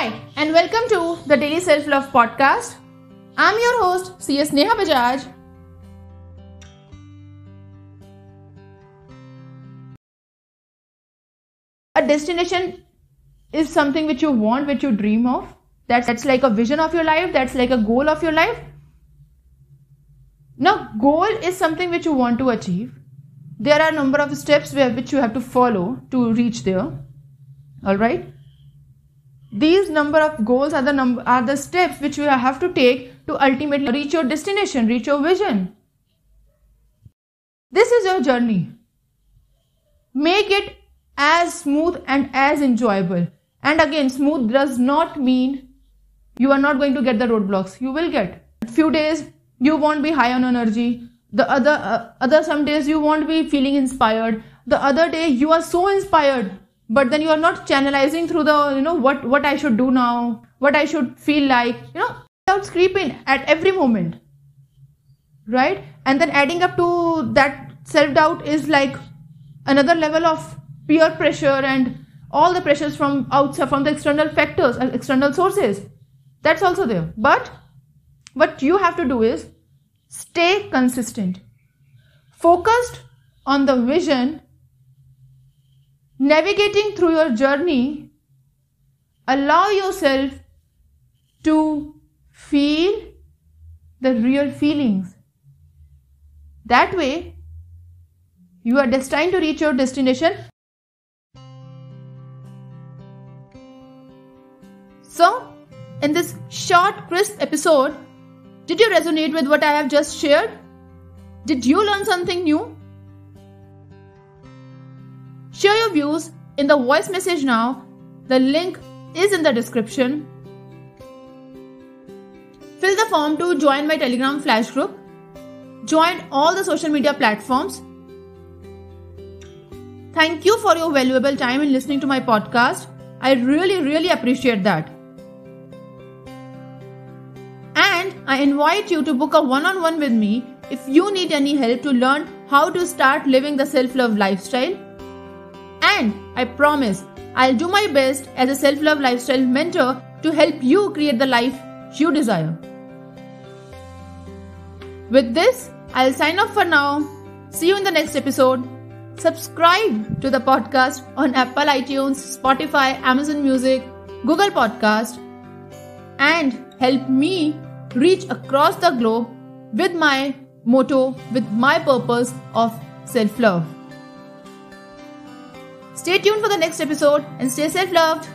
Hi, and welcome to the Daily Self Love Podcast. I'm your host, CS Neha Bajaj. A destination is something which you want, which you dream of. That's, that's like a vision of your life, that's like a goal of your life. Now, goal is something which you want to achieve. There are a number of steps where, which you have to follow to reach there. All right these number of goals are the number are the steps which you have to take to ultimately reach your destination reach your vision. This is your journey. Make it as smooth and as enjoyable. And again smooth does not mean you are not going to get the roadblocks. You will get. Few days you won't be high on energy. The other uh, other some days you won't be feeling inspired. The other day you are so inspired but then you are not channelizing through the you know what what i should do now what i should feel like you know doubts creep in at every moment right? And then adding up to that self doubt is like another level of peer pressure and all the pressures from outside from the external factors uh, external sources. That's also there. But what you have to do is stay consistent. Focused on the vision navigating through your journey, allow yourself to feel the real feelings. That way, you are destined to reach your destination. So, in this short, crisp episode, did you resonate with what I have just shared? Did you learn something new? Share your views in the voice message now. The link is in the description. Fill the form to join my Telegram flash group. Join all the social media platforms. Thank you for your valuable time in listening to my podcast. I really, really appreciate that. And I invite you to book a one on one with me if you need any help to learn how to start living the self love lifestyle and I promise I'll do my best as a self love lifestyle mentor to help you create the life you desire. With this, I'll sign off for now. See you in the next episode. Subscribe to the podcast on Apple iTunes, Spotify, Amazon Music, Google Podcast, and help me reach across the globe with my motto, with my purpose of self love. Stay tuned for the next episode and stay self loved.